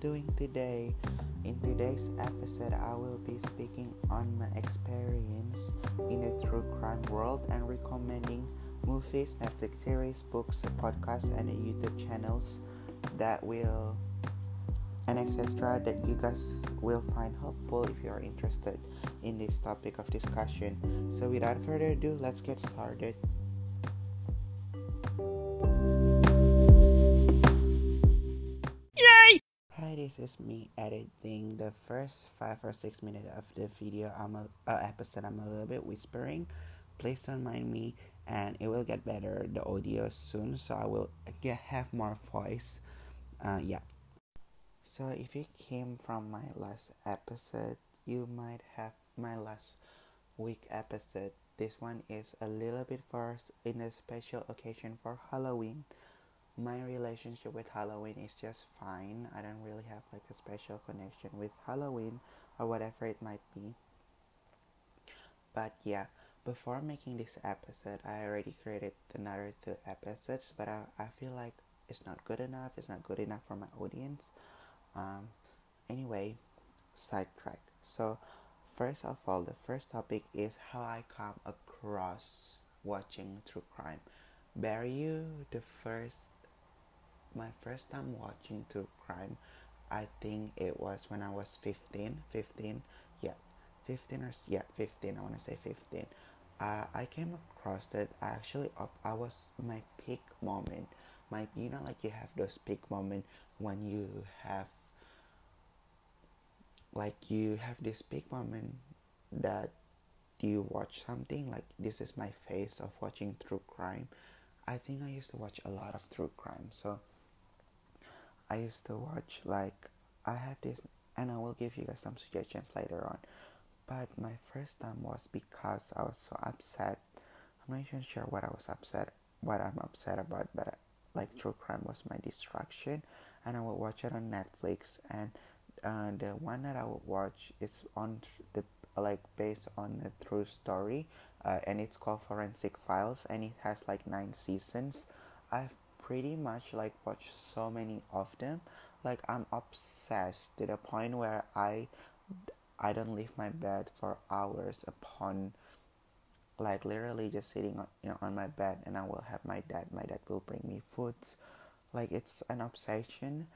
doing today? In today's episode, I will be speaking on my experience in the true crime world and recommending movies, Netflix series, books, podcasts, and YouTube channels that will and etc. that you guys will find helpful if you are interested in this topic of discussion. So, without further ado, let's get started. This is me editing the first five or six minutes of the video. I'm a episode. I'm a little bit whispering. Please don't mind me, and it will get better the audio soon. So I will get have more voice. Uh, yeah. So if you came from my last episode, you might have my last week episode. This one is a little bit first in a special occasion for Halloween my relationship with Halloween is just fine. I don't really have like a special connection with Halloween or whatever it might be. But yeah, before making this episode, I already created another two episodes, but I, I feel like it's not good enough. It's not good enough for my audience. Um, anyway, sidetrack. So, first of all, the first topic is how I come across watching true crime. You the first my first time watching true crime i think it was when i was 15 15 yeah 15 or yeah 15 i want to say 15 uh, i came across that I actually i was my peak moment. My you know like you have those peak moment when you have like you have this peak moment that you watch something like this is my face of watching true crime. I think i used to watch a lot of true crime so I used to watch like I have this and I will give you guys some suggestions later on. But my first time was because I was so upset. I'm not even sure what I was upset what I'm upset about, but like true crime was my distraction and I would watch it on Netflix and uh, the one that I would watch is on the like based on a true story uh, and it's called Forensic Files and it has like nine seasons. I've pretty much like watch so many of them. Like i'm obsessed to the point where i i don't leave my bed for hours upon like literally just sitting on, you know, on my bed and i will have my dad my dad will bring me foods. Like it's an obsession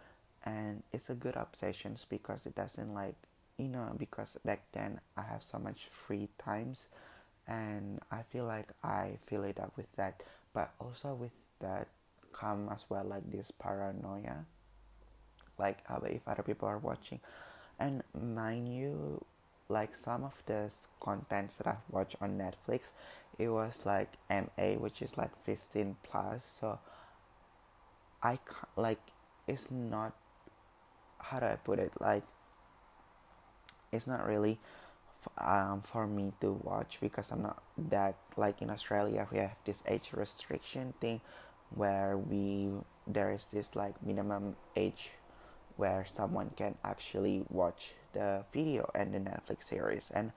and it's a good obsession because it doesn't like you know because back then i have so much free times and i feel like i fill it up with that. But also with that come as well like this paranoia. Like if other people are watching. And mind you like some of the contents that i've watched on netflix it was like ma which is like 15 plus. So i can't like it's not how do i put it? Like it's not really um, for me to watch because i'm not that like in australia we have this age restriction thing where we there is this like minimum age where someone can actually watch the video and the Netflix series. And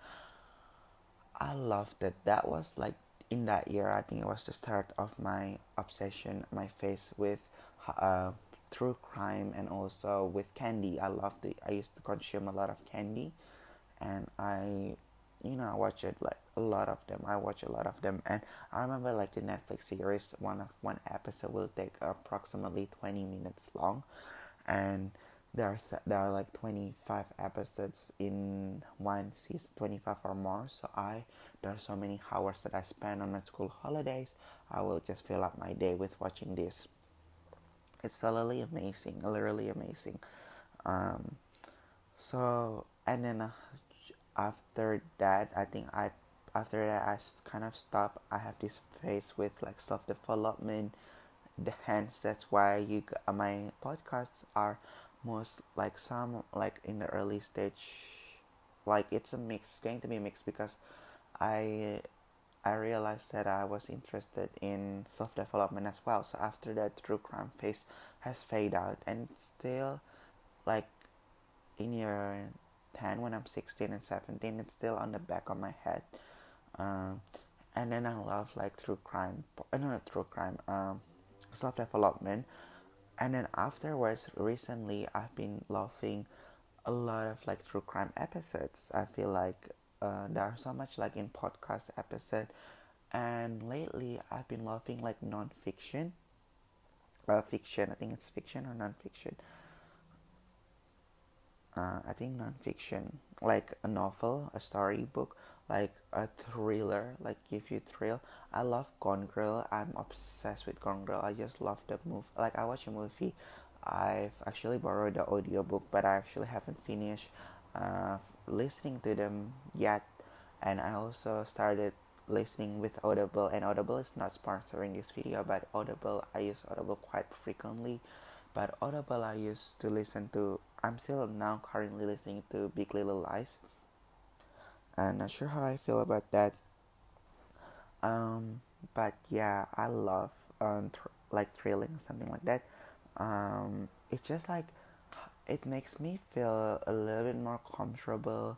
I love that that was like in that year I think it was the start of my obsession my face with uh, true crime and also with candy. I love the I used to consume a lot of candy and I you know I watch it like a lot of them. I watch a lot of them, and I remember like the Netflix series. One of one episode will take approximately twenty minutes long, and there are there are like twenty five episodes in one season, twenty five or more. So I there are so many hours that I spend on my school holidays. I will just fill up my day with watching this. It's totally amazing, literally amazing. Um, so and then uh, after that i think i after that i kind of stopped i have this phase with like self development hence that's why you uh, my podcasts are most like some like in the early stage like it's a mix it's going to be mixed because i i realized that i was interested in self development as well. So after that true crime phase has faded out and still like in your 10 when I'm 16 and 17. It's still on the back of my head. Um, and then I love like true crime, uh, not true crime, um, self development. And then afterwards, recently, I've been loving a lot of like true crime episodes. I feel like uh, there are so much like in podcast episode, and lately I've been loving like non fiction, uh, fiction. I think it's fiction or non fiction uh, i think non-fiction like a novel a storybook like a thriller like give you thrill. I love gone girl. I'm obsessed with gone girl. I just love the movie like i watch a movie. I've actually borrowed the audiobook but i actually haven't finished uh, listening to them yet. And i also started listening with audible and audible is not sponsoring this video but audible i use audible quite frequently but audible i used to listen to i'm still now currently listening to big little lies I'm not sure how I feel about that. Um, but yeah, I love um, like thrilling something like that. Um, it's just like it makes me feel a little bit more comfortable.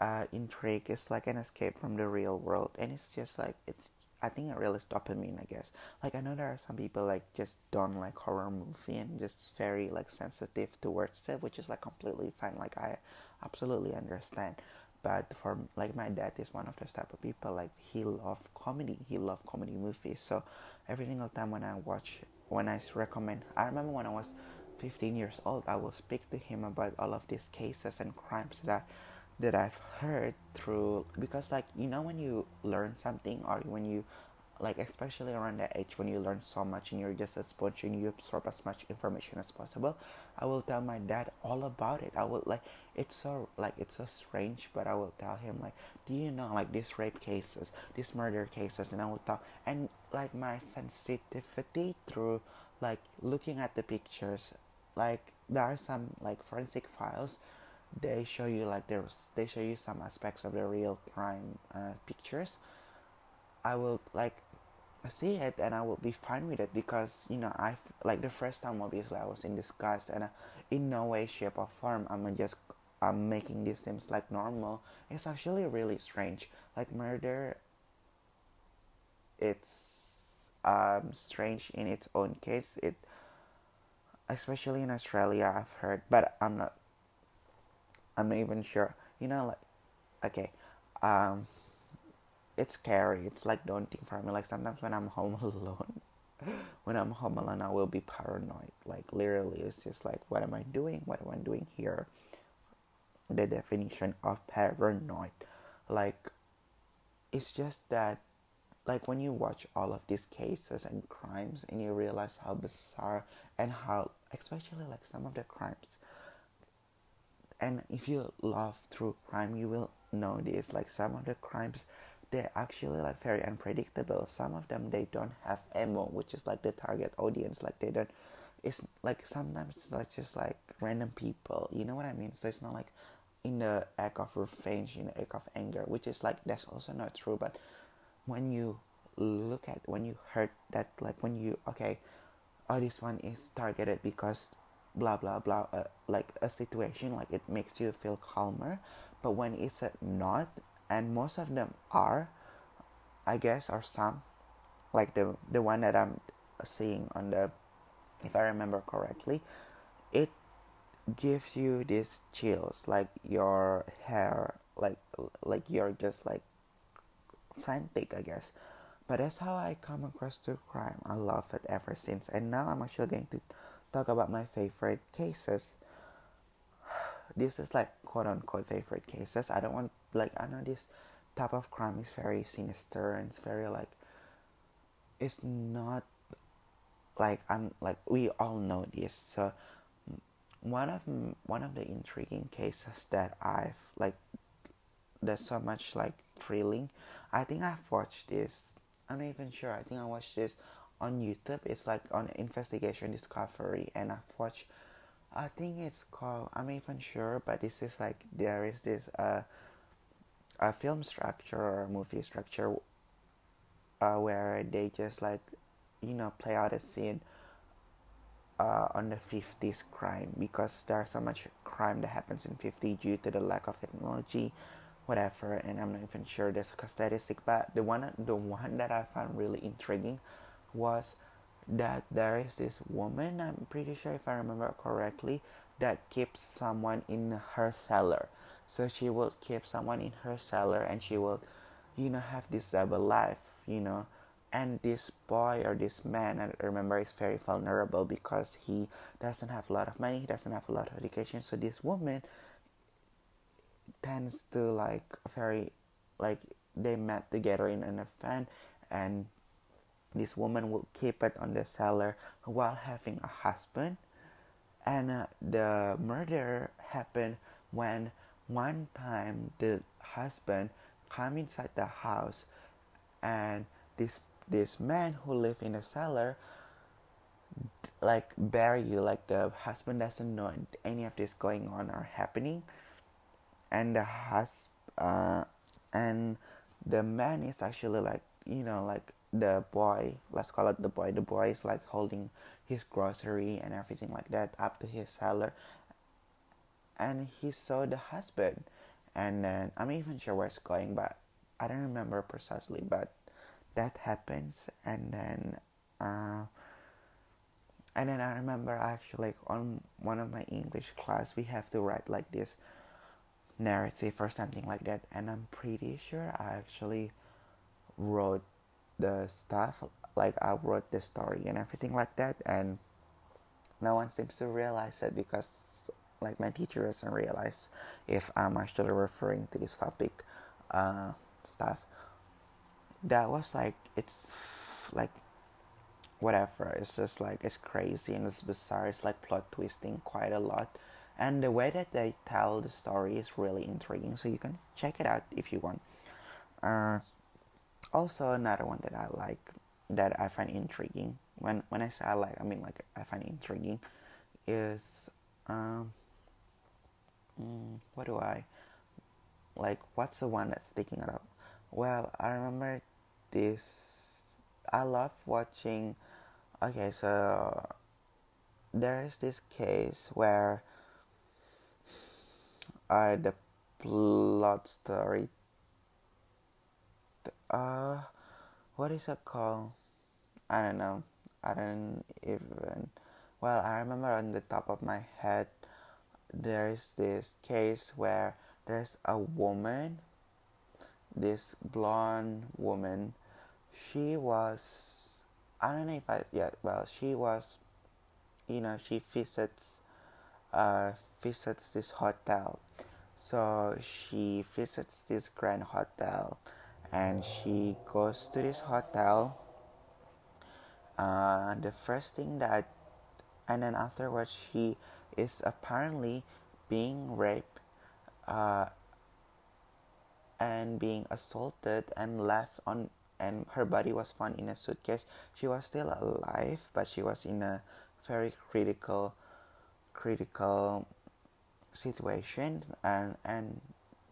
Uh, intrigue is like an escape from the real world, and it's just like it's. I think it really dopamine. I guess. Like I know there are some people like just don't like horror movie and just very like sensitive towards it, which is like completely fine. Like I absolutely understand but for like my dad is one of those type of people like he love comedy he love comedy movies so every single time when i watch when i recommend i remember when i was 15 years old i will speak to him about all of these cases and crimes that that i've heard through because like you know when you learn something or when you like especially around that age when you learn so much and you're just a sponge and you absorb as much information as possible i will tell my dad all about it. I will like it's so like it's so strange but i will tell him like do you know like these rape cases these murder cases? And i will talk and like my sensitivity through like looking at the pictures like there are some like forensic files they show you like there's they show you some aspects of the real crime uh, pictures. I will like see it and I will be fine with it because you know I like the first time obviously I was in disgust and uh, in no way shape or form I'm just I'm making these things like normal. It's actually really strange. Like murder it's um strange in its own case. It especially in Australia I've heard but I'm not I'm not even sure you know like okay um it's scary. It's like daunting for me. Like sometimes when I'm home alone, when I'm home alone, I will be paranoid. Like literally, it's just like, what am I doing? What am I doing here? The definition of paranoid, like, it's just that, like when you watch all of these cases and crimes, and you realize how bizarre and how, especially like some of the crimes. And if you love true crime, you will know this. Like some of the crimes they're actually like very unpredictable. Some of them they don't have ammo, which is like the target audience. Like they don't. It's like sometimes it's just like random people. You know what I mean? So it's not like in the act of revenge, in the act of anger, which is like that's also not true. But when you look at when you heard that like when you okay, oh this one is targeted because blah blah blah uh, like a situation like it makes you feel calmer. But when it's not and most of them are i guess or some like the the one that i'm seeing on the if i remember correctly it gives you these chills like your hair like like you're just like frantic i guess. But that's how i come across to crime. I love it ever since. And now i'm actually going to talk about my favorite cases this is like quote unquote favorite cases. I don't want like I know this type of crime is very sinister and it's very like it's not like I'm like we all know this. So one of one of the intriguing cases that I've like that's so much like thrilling. I think I've watched this. I'm not even sure. I think I watched this on YouTube. It's like on Investigation Discovery, and I've watched I think it's called. I'm even sure, but this is like there is this uh, a film structure or movie structure uh, where they just like you know play out a scene uh, on the 50s crime because there's so much crime that happens in 50 due to the lack of technology whatever and i'm not even sure there's a statistic but the one the one that i found really intriguing was that there is this woman i'm pretty sure if i remember correctly that keeps someone in her cellar. So she will keep someone in her cellar and she will you know have this double life you know. And this boy or this man i remember is very vulnerable because he doesn't have a lot of money he doesn't have a lot of education. So this woman tends to like very like they met together in an event and this woman will keep it on the cellar while having a husband. And uh, the murder happened when one time the husband come inside the house and this this man who live in the cellar like bury you like the husband doesn't know any of this going on or happening. And the hus uh, and the man is actually like you know like the boy let's call it the boy. The boy is like holding his grocery and everything like that up to his cellar. And he saw the husband. And then i'm even sure where it's going but i don't remember precisely but that happens. And then uh, and then i remember actually like on one of my english class we have to write like this narrative or something like that. And i'm pretty sure i actually wrote the stuff like i wrote the story and everything like that and no one seems to realize it because like my teacher doesn't realize if i'm actually referring to this topic uh, stuff. That was like it's like whatever. It's just like it's crazy and it's bizarre. It's like plot twisting quite a lot. And the way that they tell the story is really intriguing so you can check it out if you want. Uh, also another one that i like that i find intriguing when when i say i like i mean like i find intriguing is um mm, what do i like what's the one that's sticking up well i remember this i love watching okay so there is this case where uh, the plot story. Uh, what is it called? I don't know. I don't even. Well, I remember on the top of my head, there is this case where there's a woman, this blonde woman. She was, I don't know if I, yeah, well, she was, you know, she visits, uh, visits this hotel so she visits this grand hotel and she goes to this hotel. Uh, the first thing that, and then afterwards, she is apparently being raped uh, and being assaulted and left on and her body was found in a suitcase she was still alive but she was in a very critical critical situation and and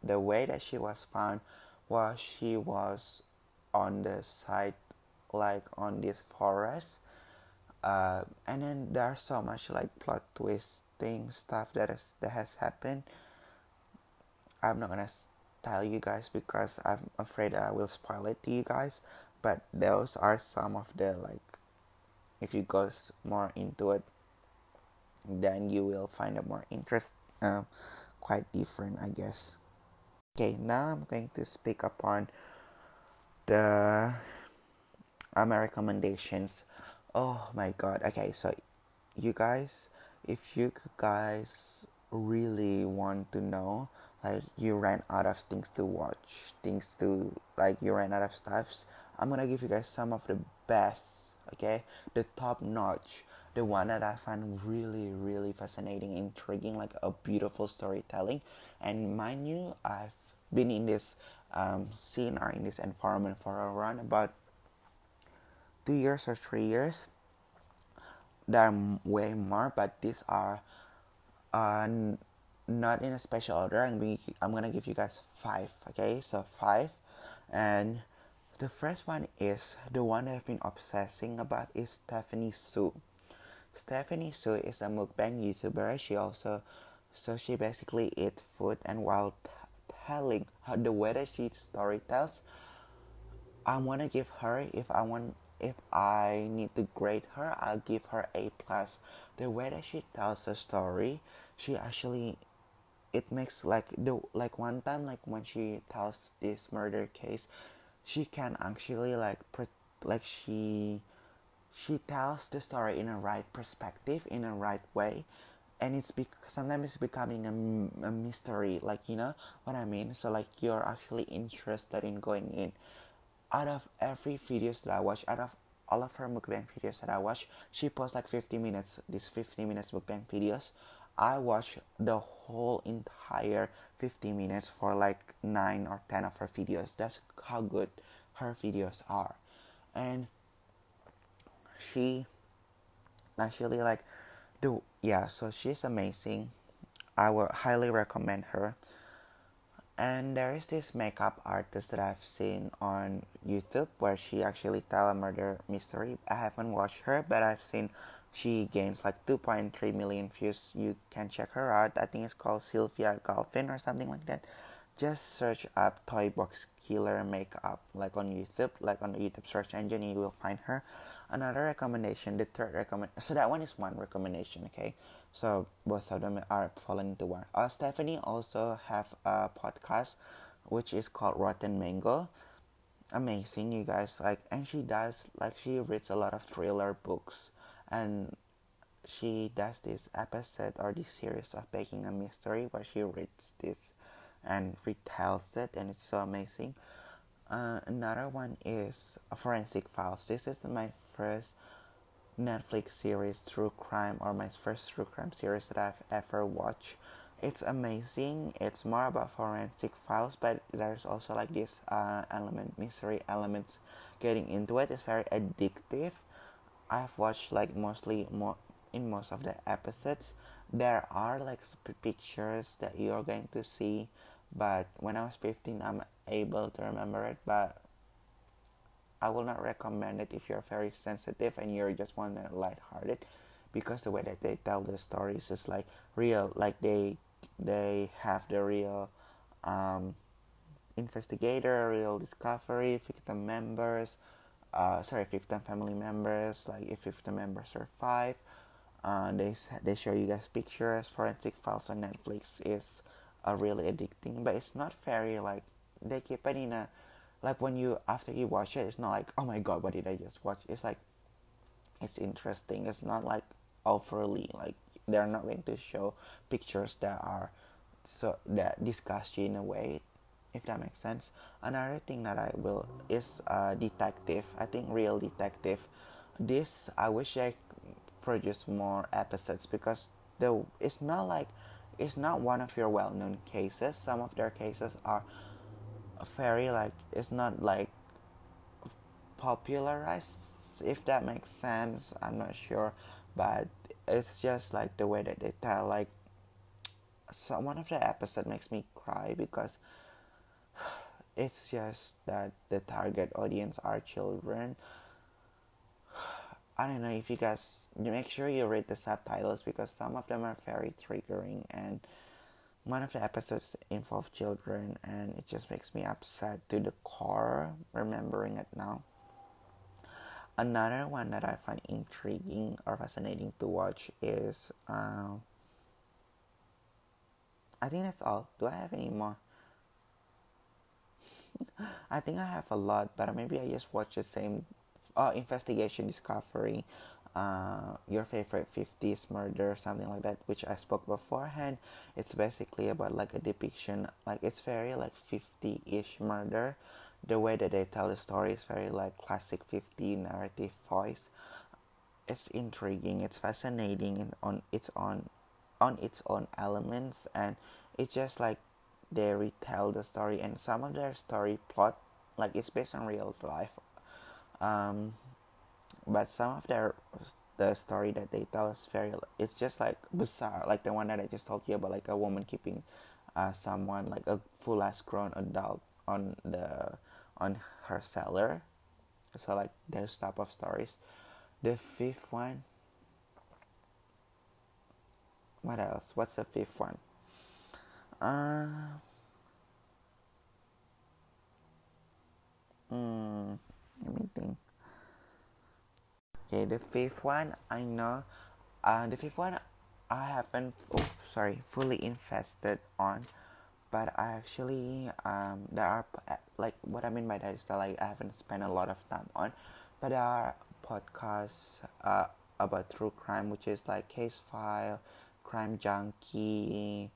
the way that she was found was she was on the side like on this forest. Uh, and then there's so much like plot twisting stuff that is that has happened. I'm not gonna tell you guys because i'm afraid i will spoil it to you guys. But those are some of the like if you go more into it then you will find it more interest uh, quite different, I guess. Okay, now I'm going to speak upon the my recommendations. Oh my god. Okay, so you guys, if you guys really want to know, like you ran out of things to watch, things to like you ran out of stuffs, I'm gonna give you guys some of the best, okay, the top notch the one that I find really, really fascinating, intriguing, like a beautiful storytelling. And mind you, I've been in this um, scene or in this environment for around about two years or three years. There are way more, but these are uh, not in a special order. I'm, being, I'm gonna give you guys five, okay? So, five. And the first one is the one I've been obsessing about is Stephanie Soo. Stephanie Soo is a mukbang YouTuber. She also, so she basically eats food and while her the way that she story tells, I want to give her if I want if I need to grade her, I'll give her A plus. The way that she tells the story, she actually it makes like the like one time like when she tells this murder case, she can actually like pre- like she she tells the story in a right perspective in a right way and it's be- sometimes it's becoming a, a mystery like you know what i mean? So like you're actually interested in going in. Out of every videos that i watch out of all of her mukbang videos that i watch she posts like 50 minutes these 50 minutes mukbang videos. I watch the whole entire 50 minutes for like 9 or 10 of her videos. That's how good her videos are. And she actually like do yeah so she's amazing. I would highly recommend her. And there is this makeup artist that i've seen on youtube where she actually tell a murder mystery. I haven't watched her but i've seen she gains like 2.3 million views. You can check her out. I think it's called sylvia galvin or something like that. Just search up toy box killer makeup like on youtube like on the youtube search engine you will find her another recommendation the third recommend so that one is one recommendation okay? So both of them are falling into one. Uh, stephanie also have a podcast which is called rotten mango. Amazing you guys. Like and she does like she reads a lot of thriller books. And she does this episode or this series of baking a mystery where she reads this and retells it and it's so amazing uh, another one is forensic files this is my first Netflix series, True Crime, or my first True Crime series that I've ever watched. It's amazing. It's more about forensic files, but there's also like this uh, element, mystery elements getting into it. It's very addictive. I've watched like mostly more in most of the episodes. There are like pictures that you're going to see, but when I was 15, I'm able to remember it. But I will not recommend it if you're very sensitive and you're just one to lighthearted because the way that they tell the stories is like real like they they have the real um, investigator real discovery victim members uh, sorry victim family members like if victim members survive uh, they they show you guys pictures forensic files on netflix is uh, really addicting but it's not very like they keep it in a like when you after you watch it it's not like oh my god what did i just watch? It's like it's interesting. It's not like overly like they're not going to show pictures that are so that disgust you in a way if that makes sense. Another thing that i will is uh, detective i think real detective. This i wish i produce more episodes because the it's not like it's not one of your well-known cases. Some of their cases are very like it's not like popularized if that makes sense i'm not sure but it's just like the way that they tell like so one of the episode makes me cry because it's just that the target audience are children. I don't know if you guys make sure you read the subtitles because some of them are very triggering and one of the episodes involved children and it just makes me upset to the core remembering it now. Another one that i find intriguing or fascinating to watch is uh, i think that's all. Do i have any more? I think i have a lot but maybe i just watch the same oh investigation discovery uh, your favorite 50s murder something like that which i spoke beforehand. It's basically about like a depiction like it's very like 50-ish murder. The way that they tell the story is very like classic 50 narrative voice. It's intriguing it's fascinating on its own on its own elements and it's just like they retell the story and some of their story plot like it's based on real life. Um but some of their the story that they tell is very it's just like bizarre like the one that i just told you about like a woman keeping uh, someone like a full ass grown adult on the on her cellar. So like those type of stories. The fifth one. What else? What's the fifth one? Uh mm, let me think Okay, the fifth one I know. Uh, the fifth one I haven't. Oh, sorry, fully invested on, but I actually um there are like what I mean by that is that like I haven't spent a lot of time on, but there are podcasts uh about true crime, which is like Case File, Crime Junkie,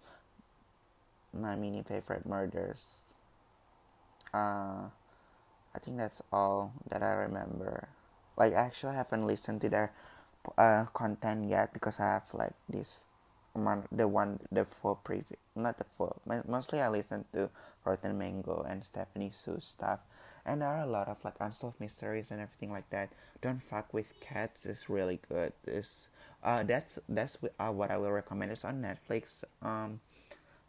my mini favorite murders. Uh, I think that's all that I remember. Like, I actually haven't listened to their uh, content yet because I have like this one, the one, the full preview, not the full. Mostly, I listen to Rotten Mango and Stephanie Soo stuff, and there are a lot of like unsolved mysteries and everything like that. Don't fuck with cats is really good. Is uh that's that's uh, what I will recommend. It's on Netflix. Um,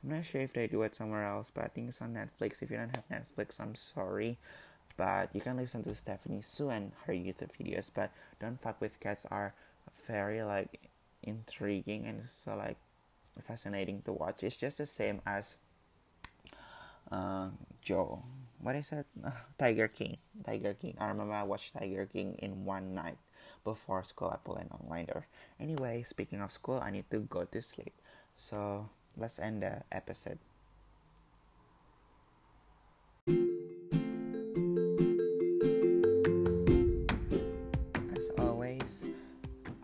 I'm not sure if they do it somewhere else, but I think it's on Netflix. If you don't have Netflix, I'm sorry. But you can listen to Stephanie Soo and her YouTube videos. But Don't Fuck with Cats are very like intriguing and so like fascinating to watch. It's just the same as uh, Joe. What is that? Uh, Tiger King. Tiger King. I remember I watched Tiger King in one night before school. I pulled an online there. Anyway, speaking of school, I need to go to sleep. So let's end the episode.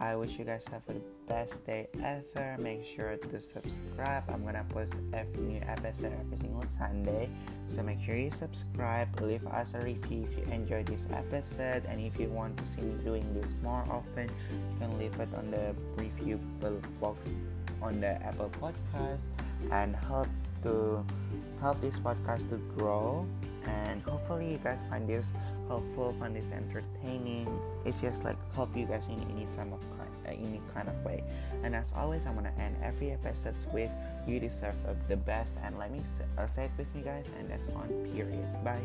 I wish you guys have the best day ever. Make sure to subscribe. I'm gonna post every new episode every single Sunday. So make sure you subscribe, leave us a review if you enjoyed this episode, and if you want to see me doing this more often, you can leave it on the review box on the Apple Podcast and help to help this podcast to grow and hopefully you guys find this helpful find this entertaining. It's just like help you guys in any some of kind uh, any kind of way. And as always i'm gonna end every episode with you deserve the best and let me uh, say it with me guys and that's on period. Bye